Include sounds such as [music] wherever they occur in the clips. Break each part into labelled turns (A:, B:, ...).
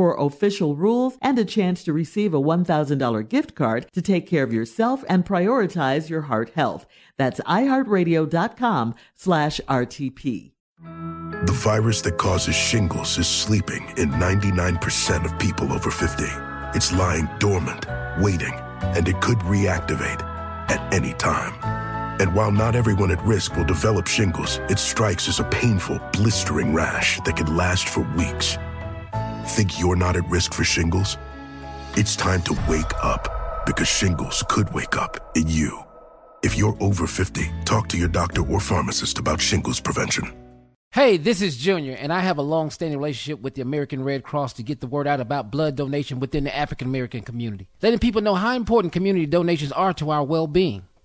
A: for official rules and a chance to receive a $1,000 gift card to take care of yourself and prioritize your heart health. That's iheartradio.com slash RTP.
B: The virus that causes shingles is sleeping in 99% of people over 50. It's lying dormant, waiting, and it could reactivate at any time. And while not everyone at risk will develop shingles, it strikes as a painful, blistering rash that can last for weeks. Think you're not at risk for shingles? It's time to wake up because shingles could wake up in you. If you're over 50, talk to your doctor or pharmacist about shingles prevention.
C: Hey, this is Junior, and I have a long standing relationship with the American Red Cross to get the word out about blood donation within the African American community, letting people know how important community donations are to our well being.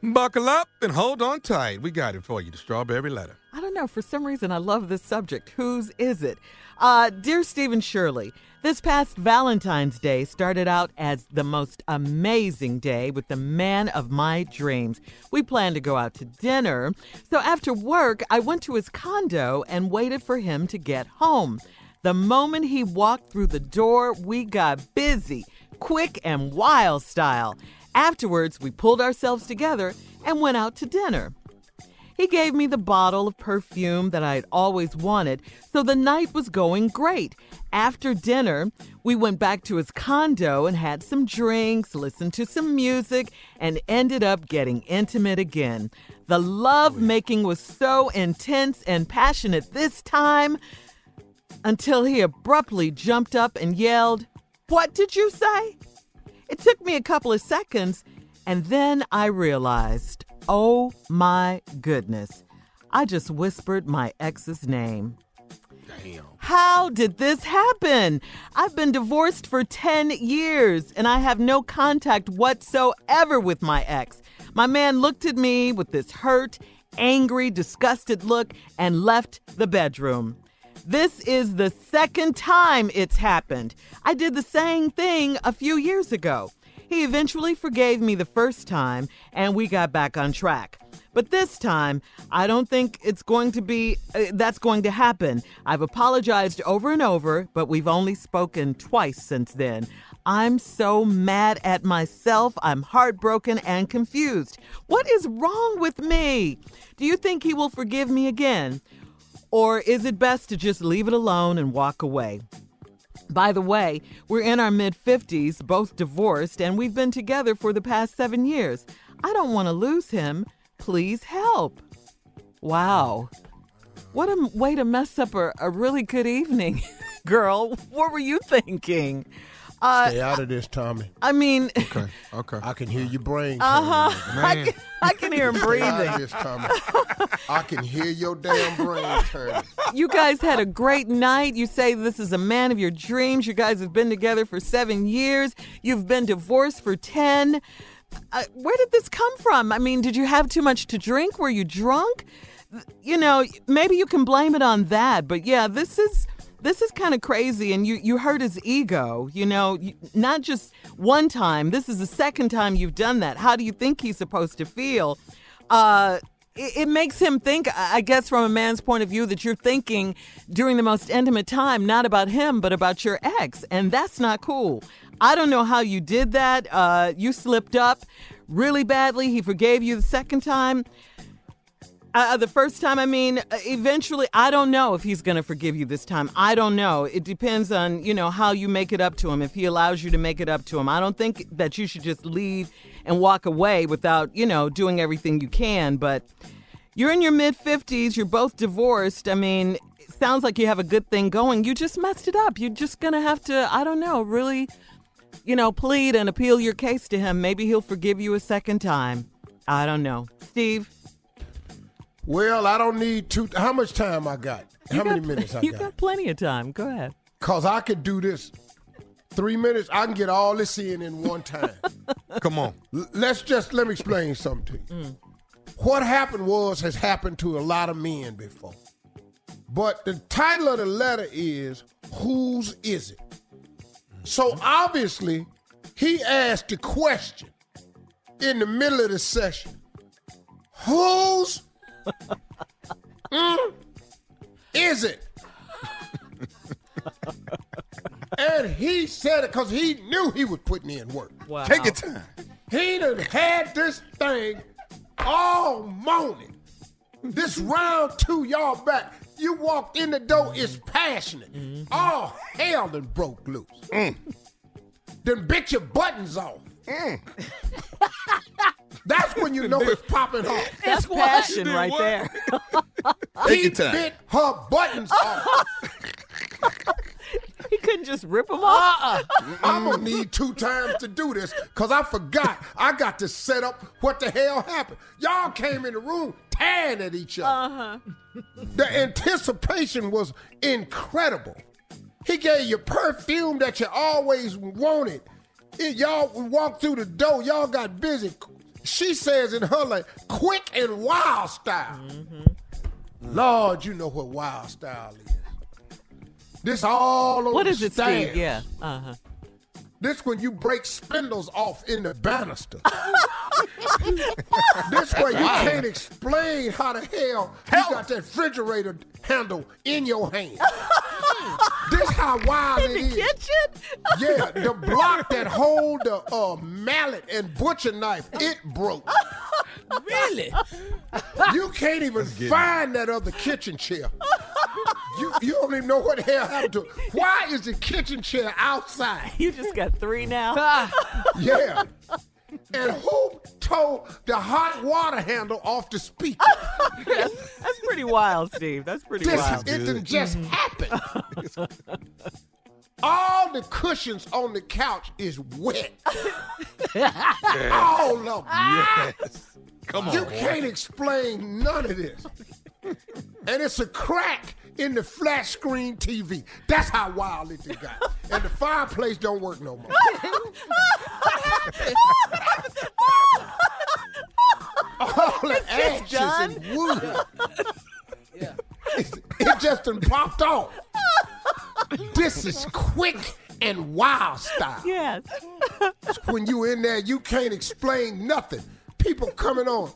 D: Buckle up and hold on tight. We got it for you, the strawberry letter.
A: I don't know, for some reason I love this subject. Whose is it? Uh, dear Stephen Shirley, this past Valentine's Day started out as the most amazing day with the man of my dreams. We planned to go out to dinner. So after work, I went to his condo and waited for him to get home. The moment he walked through the door, we got busy, quick and wild style. Afterwards, we pulled ourselves together and went out to dinner. He gave me the bottle of perfume that I had always wanted, so the night was going great. After dinner, we went back to his condo and had some drinks, listened to some music, and ended up getting intimate again. The love making was so intense and passionate this time until he abruptly jumped up and yelled, What did you say? It took me a couple of seconds, and then I realized, oh my goodness, I just whispered my ex's name.
D: Damn.
A: How did this happen? I've been divorced for 10 years and I have no contact whatsoever with my ex. My man looked at me with this hurt, angry, disgusted look and left the bedroom. This is the second time it's happened. I did the same thing a few years ago. He eventually forgave me the first time and we got back on track. But this time, I don't think it's going to be uh, that's going to happen. I've apologized over and over, but we've only spoken twice since then. I'm so mad at myself. I'm heartbroken and confused. What is wrong with me? Do you think he will forgive me again? Or is it best to just leave it alone and walk away? By the way, we're in our mid 50s, both divorced, and we've been together for the past seven years. I don't want to lose him. Please help. Wow. What a way to mess up a, a really good evening, [laughs] girl. What were you thinking? Uh,
E: Stay out of this, Tommy.
A: I mean,
D: Okay. [laughs] Okay.
E: I can hear your brain.
A: uh
E: turning.
A: huh. I can, I can hear him
E: Stay out of
A: breathing.
E: this, Tommy. I can hear your damn brain turning.
A: You guys had a great night. You say this is a man of your dreams. You guys have been together for seven years. You've been divorced for 10. Uh, where did this come from? I mean, did you have too much to drink? Were you drunk? You know, maybe you can blame it on that. But yeah, this is. This is kind of crazy, and you, you hurt his ego. You know, not just one time. This is the second time you've done that. How do you think he's supposed to feel? Uh, it, it makes him think, I I guess, from a man's point of view, that you're thinking during the most intimate time, not about him, but about your ex. And that's not cool. I don't know how you did that. Uh, you slipped up really badly. He forgave you the second time. Uh, the first time, I mean, uh, eventually, I don't know if he's going to forgive you this time. I don't know. It depends on, you know, how you make it up to him, if he allows you to make it up to him. I don't think that you should just leave and walk away without, you know, doing everything you can. But you're in your mid 50s, you're both divorced. I mean, sounds like you have a good thing going. You just messed it up. You're just going to have to, I don't know, really, you know, plead and appeal your case to him. Maybe he'll forgive you a second time. I don't know. Steve?
E: Well, I don't need two. How much time I got? How
A: you
E: many
A: got-
E: minutes I
A: You
E: got?
A: You got plenty of time. Go ahead.
E: Cause I could do this. Three minutes, I can get all this in in one time. [laughs]
D: Come on.
E: L- Let's just let me explain something to you. Mm. What happened was has happened to a lot of men before. But the title of the letter is Whose Is It? So obviously, he asked the question in the middle of the session Whose mm, is it? and he said it because he knew he was putting in work.
A: Wow.
D: Take your time.
E: He done had this thing all morning. This round two, y'all back. You walked in the door, it's passionate. All hell done broke loose. Then bit your buttons off. [laughs] That's when you know it's popping off.
A: That's passion right there. [laughs]
D: Take
E: he
D: your time.
E: bit her buttons off. [laughs]
A: he couldn't just rip them off.
E: I'm gonna need two times to do this because I forgot. I got to set up what the hell happened. Y'all came in the room tearing at each other.
A: Uh-huh.
E: The anticipation was incredible. He gave you perfume that you always wanted. It- y'all walked through the door. Y'all got busy. She says in her like quick and wild style. Lord, you know what wild style is. This all on
A: What
E: the
A: it. Steve? Yeah. Uh huh.
E: This when you break spindles off in the banister. [laughs] this way you can't explain how the hell you got that refrigerator handle in your hand. [laughs] [laughs] this how wild
A: In
E: it
A: the
E: is.
A: kitchen? [laughs]
E: Yeah, the block that hold the uh, mallet and butcher knife, it broke. [laughs]
F: Really?
E: You can't even find that other kitchen chair. You, you don't even know what the hell happened to it. Why is the kitchen chair outside?
A: You just got three now.
E: Yeah. And who told the hot water handle off the speaker?
A: that's, that's pretty wild, Steve. That's pretty
E: This
A: wild.
E: it didn't just mm-hmm. happen. All the cushions on the couch is wet. [laughs] All of them.
D: Yes. Come on.
E: You
D: boy.
E: can't explain none of this. And it's a crack in the flat screen TV. That's how wild it got. And the fireplace don't work no more. All the ashes
A: done?
E: and wood. It, it just done popped off. This is quick and wild style.
A: Yes.
E: When you in there, you can't explain nothing. People coming on.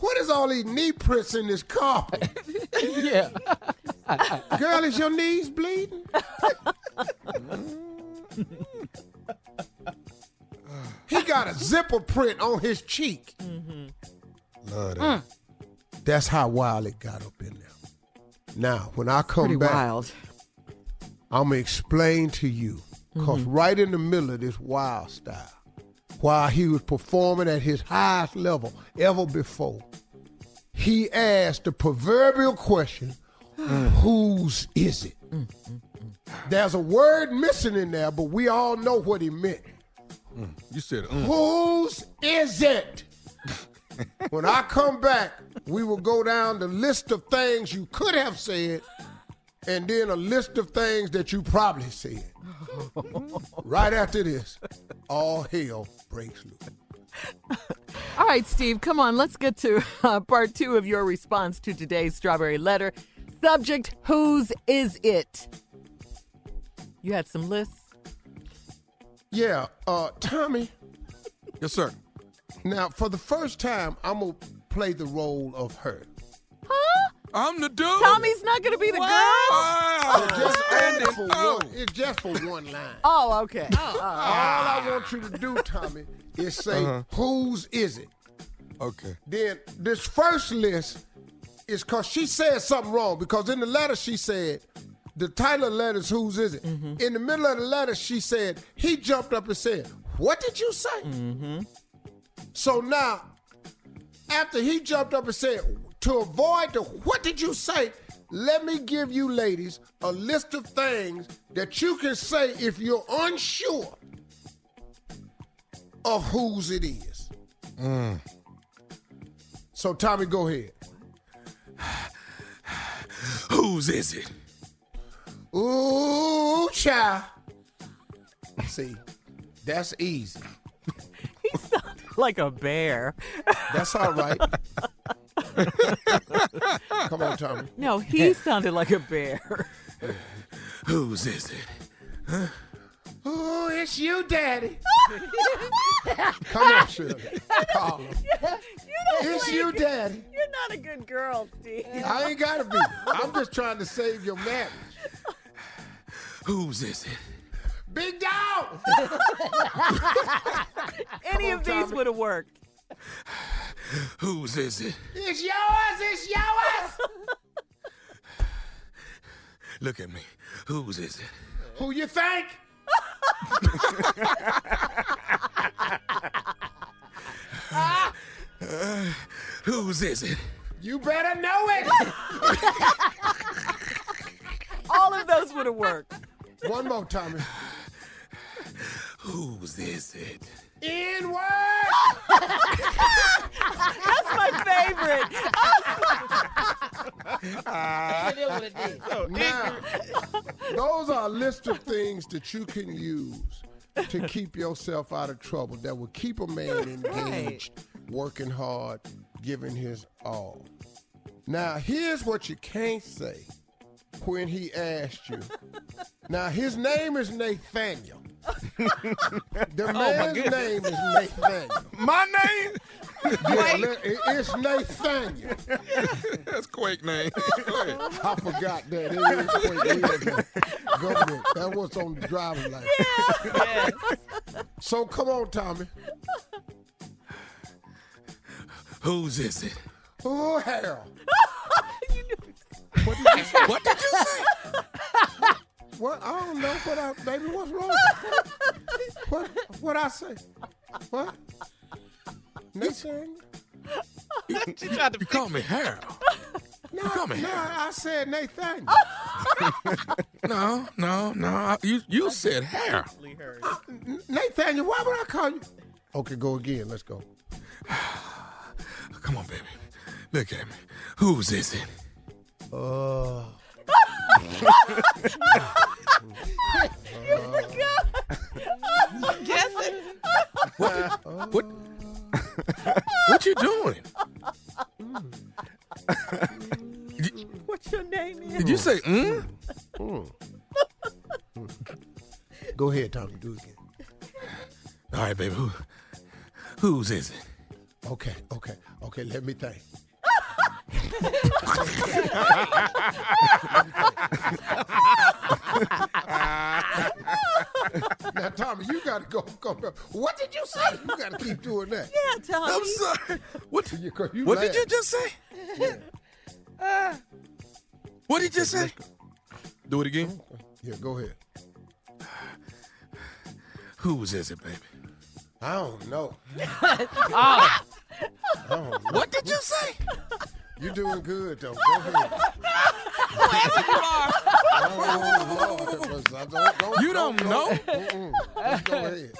E: What is all these knee prints in this carpet? [laughs]
C: Yeah. [laughs]
E: Girl, is your knees bleeding? [laughs] he got a zipper print on his cheek. Mm-hmm.
D: Love that. Mm.
E: That's how wild it got up in there. Now, when I come
A: Pretty
E: back,
A: wild.
E: I'm gonna explain to you, because mm-hmm. right in the middle of this wild style, while he was performing at his highest level ever before, he asked the proverbial question, whose is it? There's a word missing in there, but we all know what he meant.
D: You said, mm.
E: Whose is it? when I come back, we will go down the list of things you could have said and then a list of things that you probably said. [laughs] right after this, all hell breaks loose. [laughs]
A: All right, Steve, come on. Let's get to uh, part two of your response to today's Strawberry Letter. Subject Whose is it? You had some lists?
E: Yeah, uh, Tommy.
D: Yes, sir.
E: Now, for the first time, I'm gonna play the role of her.
A: Huh?
D: I'm the dude.
A: Tommy's not going to be the girl?
D: Wow.
E: Just
D: Standing
E: for
D: tall.
E: one, it's just for one line.
A: Oh, okay.
E: Uh, uh, all I want you to do, Tommy, is say
D: Uh-huh.
E: whose is it.
D: Okay.
E: Then this first list is because she said something wrong. Because in the letter she said, the title of the letter is whose is it. Mm-hmm. In the middle of the letter she said he jumped up and said, "What did you say?" Mm-hmm. So now, after he jumped up and said, to avoid the what did you say? Let me give you ladies a list of things that you can say if you're unsure of whose it is. Mm. So Tommy, go ahead. [sighs]
D: Whose is it?
E: Ooh, child. See, that's easy. [laughs]
A: He sounded like a bear.
E: That's all right. [laughs] [laughs] Come on, Tommy.
A: No, he sounded like a bear. [laughs]
D: Whose is it?
E: Ooh, it's you, Daddy. [laughs] Come on, Shirley. Call him. It's you, Daddy.
A: You're not a good girl, Steve.
E: I ain't gotta be. I'm just trying to save your marriage.
D: Whose is it?
E: Big dog.
A: Any of these
E: Tommy.
A: would have worked.
D: Whose is it?
E: It's yours. It's yours.
D: Look at me. Whose is it?
E: Who you think? [laughs]
D: Whose is it?
E: You better know it. [laughs]
A: All of those would have worked.
E: One more, Tommy.
D: Whose is it?
E: N word.
A: That's my favorite. Ah.
E: Now, those are a list of things that you can use to keep yourself out of trouble that will keep a man engaged, working hard, giving his all. Now, here's what you can't say when he asked you. Now, his name is Nathaniel. [laughs] the oh, man's name is Nathaniel.
D: My name? [laughs]
E: Yeah, it's Nathaniel. [laughs]
D: That's Quake name.
E: I forgot that. It is Quake. Government. That was on the driver's license. So come on, Tommy.
D: Whose is it?
E: Oh, hell.
D: What did you say? What did you say?
E: What? I don't know. What I, baby, what's wrong? [laughs] what? What I say? What? Nathaniel?
D: You call me Harold.
E: No,
D: call me
E: no,
D: Harold.
E: I said Nathaniel. [laughs]
D: No, no, no. You you said Harold.
E: N- Nathaniel, why would I call you? Okay, go again. Let's go. [sighs]
D: Come on, baby. Look at me. Whose is it?
E: Uh,
G: Guessing.
D: What? what what you doing?
A: What's your name is?
D: Did you say mm?
E: go ahead, Tommy. Do it again.
D: All right, baby. Who, whose is it?
E: Okay, okay, okay. Let me think. now, Tommy, you got to go, go, go. What did you say? You got to keep doing that. [laughs]
A: Yeah, Tommy.
D: I'm sorry. What?
E: You, you
D: What did you just say? Uh, what did you just say? Do it again.
E: Yeah, go ahead. [sighs]
D: Whose is it, baby?
E: I don't [laughs] oh. know.
D: What did you say?
E: You're doing good, though. Go ahead. [laughs]
G: Whoever you are.
E: Oh, Lord, don't- don't-
D: You don't know?
E: Mm-mm. Let's go ahead.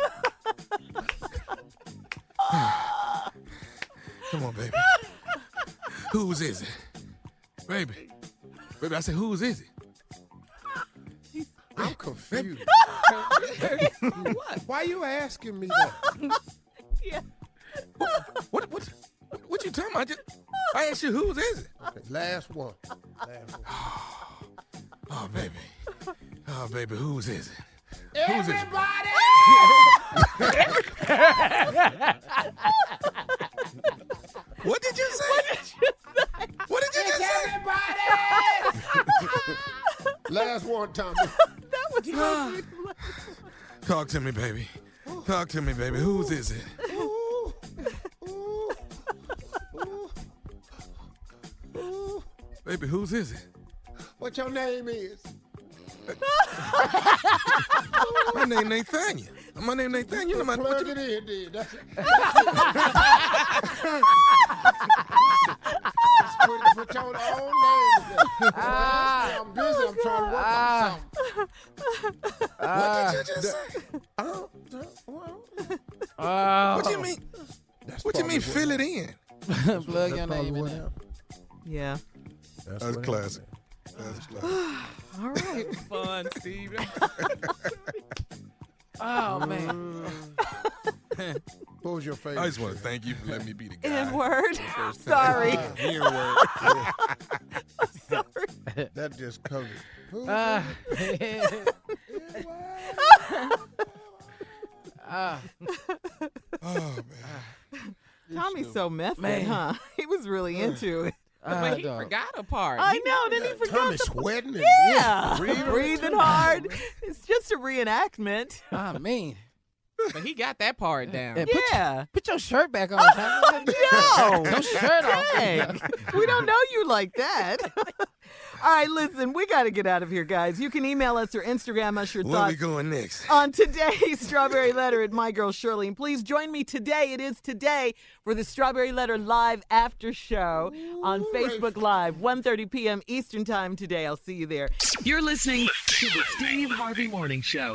E: [sighs]
D: Come on, baby. Whose is it? Baby. Baby, I said, whose is it?
E: I'm confused. [laughs] Why you asking me that? [laughs]
D: What what what you talking about? I, just, I asked you whose is it?
E: Okay, last one. Last one. [sighs]
D: Oh baby. Oh baby, whose is it? Whose is it? [laughs] What did you say? What did you just say? [laughs]
E: Last one, Tommy. [laughs] That was so ah.
D: Talk to me, baby. Talk to me, baby. Whose is it? Baby, whose is it?
E: What your name is?
D: My name Nathaniel. My name Nathaniel. You know my, what
E: Plug
D: you,
E: it in, then. That's it. [laughs] put, put your own name there. I'm busy. I'm trying to work on ah. something.
D: what did you ah. just say?
E: Oh, well,
C: Oh,
D: What you mean?
E: that's
D: What you
E: probably
D: mean? Fill it in.
C: plug your
E: that's
C: name in
E: what
C: there.
E: happened.
A: Yeah.
E: That's
D: That's classic. That's classic.
A: All right.
F: Fun, Steve. [laughs] [laughs]
E: was your favorite?
D: I just want to thank you for letting me be the [laughs] guy.
A: N word. [laughs] Sorry.
D: time. N-word. [laughs]
A: Sorry.
E: That just covered. Who-
C: Ah. Ah.
D: Oh man. [sighs]
A: Tommy's so method,
C: Man.
A: huh? He was really into it.
C: Ah,
F: but he
C: dog.
F: forgot a part.
A: I
F: He-
A: know. Then he forgot
E: Tommy
A: the
E: sweating. and-
A: Yeah,
E: breathing.
A: breathing hard. It's just a reenactment.
C: Ah man.
F: But he got that part down.
C: Yeah, put,
A: Yeah.
C: put your shirt back on. Oh,
A: no.
C: No [laughs] shirt off.
A: We don't know you like that. [laughs] All right, listen, we got to get out of here, guys. You can email us or Instagram us your thoughts.
D: Where we going next?
A: on today's [laughs] Strawberry Letter at My Girl Shirley. And please join me today. It is today for the Strawberry Letter Live After Show on Facebook Live, 1.30 p.m. Eastern Time today. I'll see you there.
H: You're listening to the Steve Harvey Morning Show.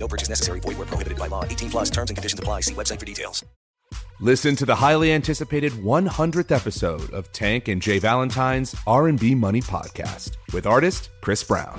I: No purchase necessary. Void where prohibited by law. 18 plus terms and conditions apply. See website for details.
J: Listen to the highly anticipated 100th episode of Tank and J. Valentine's R&B Money podcast with artist Chris Brown.